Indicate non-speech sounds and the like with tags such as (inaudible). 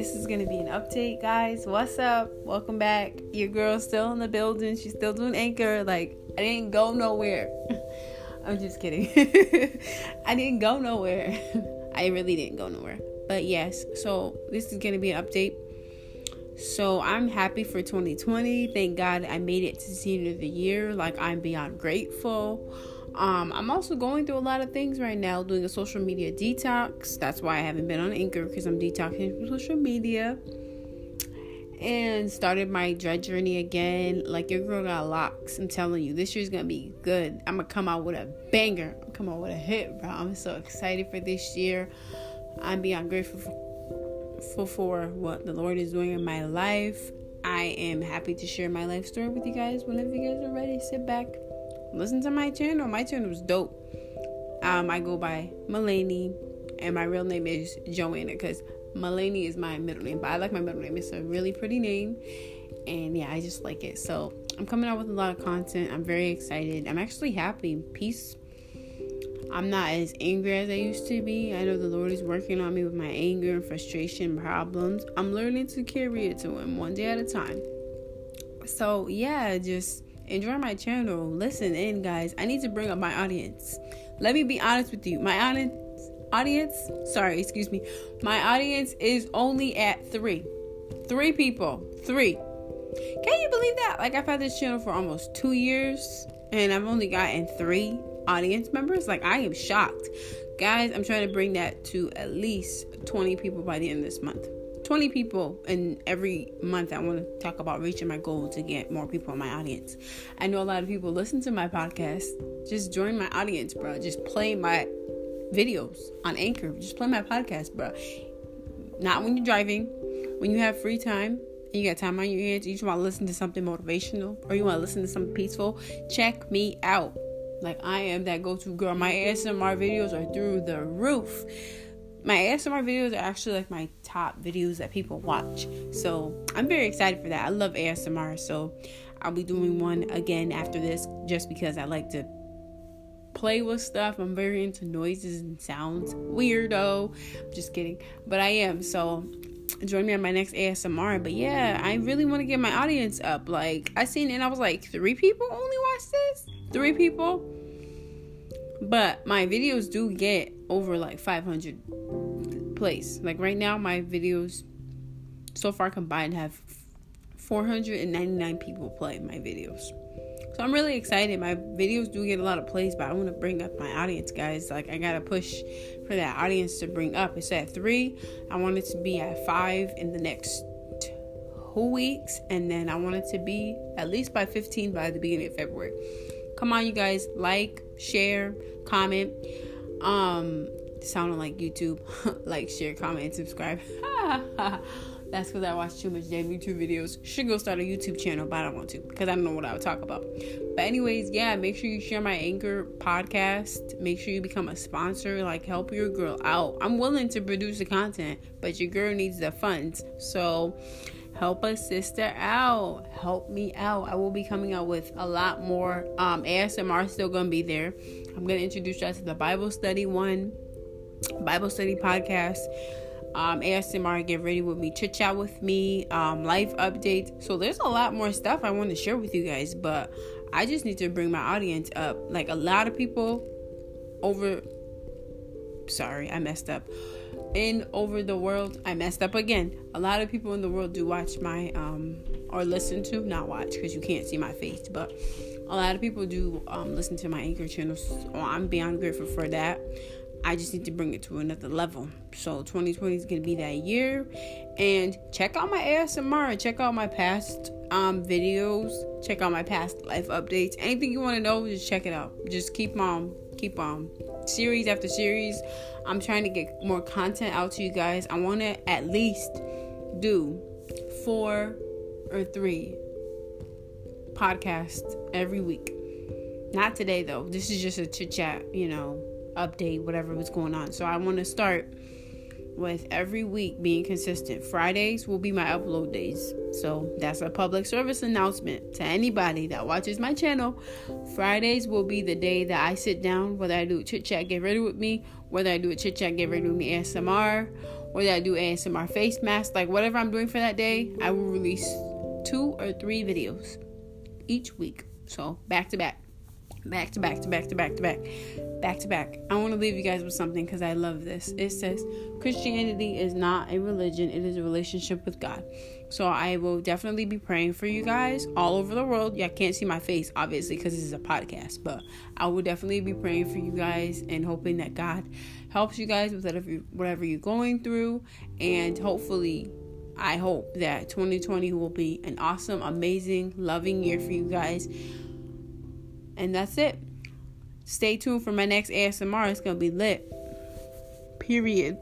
this is gonna be an update, guys. What's up? Welcome back. Your girl's still in the building. She's still doing anchor. Like I didn't go nowhere. (laughs) I'm just kidding. (laughs) I didn't go nowhere. (laughs) I really didn't go nowhere. But yes, so this is gonna be an update. So I'm happy for 2020. Thank God I made it to the end of the year. Like I'm beyond grateful. Um, I'm also going through a lot of things right now, doing a social media detox. That's why I haven't been on Anchor because I'm detoxing from social media. And started my dread journey again. Like your girl got locks. I'm telling you, this year's gonna be good. I'm gonna come out with a banger. I'm come out with a hit, bro. I'm so excited for this year. I'm beyond grateful for, for what the Lord is doing in my life. I am happy to share my life story with you guys whenever you guys are ready. Sit back, listen to my channel. My channel is dope. Um, I go by Mulaney, and my real name is Joanna because Mulaney is my middle name. But I like my middle name. It's a really pretty name, and yeah, I just like it. So I'm coming out with a lot of content. I'm very excited. I'm actually happy. Peace. I'm not as angry as I used to be. I know the Lord is working on me with my anger and frustration problems. I'm learning to carry it to Him one day at a time. So, yeah, just enjoy my channel. Listen in, guys. I need to bring up my audience. Let me be honest with you. My audience, audience, sorry, excuse me. My audience is only at three. Three people. Three. Can you believe that? Like, I've had this channel for almost two years and I've only gotten three audience members. Like, I am shocked. Guys, I'm trying to bring that to at least 20 people by the end of this month. 20 people and every month I want to talk about reaching my goal to get more people in my audience. I know a lot of people listen to my podcast. Just join my audience, bro. Just play my videos on Anchor. Just play my podcast, bro. Not when you're driving, when you have free time and you got time on your hands, you just want to listen to something motivational or you want to listen to something peaceful, check me out. Like I am that go-to girl. My ASMR videos are through the roof my ASMR videos are actually like my top videos that people watch. So I'm very excited for that. I love ASMR. So I'll be doing one again after this just because I like to play with stuff. I'm very into noises and sounds. Weirdo. I'm just kidding. But I am. So join me on my next ASMR. But yeah, I really want to get my audience up. Like I seen and I was like, three people only watch this? Three people? But my videos do get over like 500 plays. Like right now, my videos so far combined have 499 people play my videos. So I'm really excited. My videos do get a lot of plays, but I want to bring up my audience, guys. Like I gotta push for that audience to bring up. It's at three. I want it to be at five in the next two weeks, and then I want it to be at least by 15 by the beginning of February. Come on, you guys, like, share, comment. Um, sounding like YouTube. (laughs) like, share, comment, and subscribe. (laughs) That's because I watch too much damn YouTube videos. Should go start a YouTube channel, but I don't want to because I don't know what I would talk about. But anyways, yeah, make sure you share my Anchor podcast. Make sure you become a sponsor. Like, help your girl out. I'm willing to produce the content, but your girl needs the funds. So help a sister out help me out i will be coming out with a lot more um asmr still gonna be there i'm gonna introduce you to the bible study one bible study podcast. Um asmr get ready with me. Chit chat with me. Um life updates. So there's a lot more stuff i want to share with you guys but i just need to bring my audience up. Like a lot of people over sorry i messed up. In over the world i messed up again. A lot of people in the world do watch my um or listen to not watch because you can't see my face but a lot of people do um, listen to my anchor channel so i'm beyond grateful for that i just need to bring it to another level. So 2020 is going to be that year. And check out my asmr check out my past um videos. Check out my past life updates. Anything you want to know just check it out. Just keep on keep on. Series after series. I'm trying to get more content out to you guys. I want to at least do four or three podcasts every week. Not today though. This is just a chit chat, you know, update, whatever was going on. So I want to start with every week being consistent. Fridays will be my upload days. So that's a public service announcement to anybody that watches my channel. Fridays will be the day that I sit down, whether I do chit chat, get ready with me, whether I do a chit chat, get ready with me ASMR, whether I do ASMR face mask, like whatever I'm doing for that day, I will release two or three videos each week. So back to back, back to back to back to back to back, back to back. I want to leave you guys with something because I love this. It says Christianity is not a religion; it is a relationship with God. So I will definitely be praying for you guys all over the world. Yeah, can't see my face obviously because this is a podcast, but I will definitely be praying for you guys and hoping that God helps you guys with whatever you're going through, and hopefully I hope that 2020 will be an awesome, amazing, loving year for you guys. And that's it. Stay tuned for my next ASMR. It's going to be lit. Period.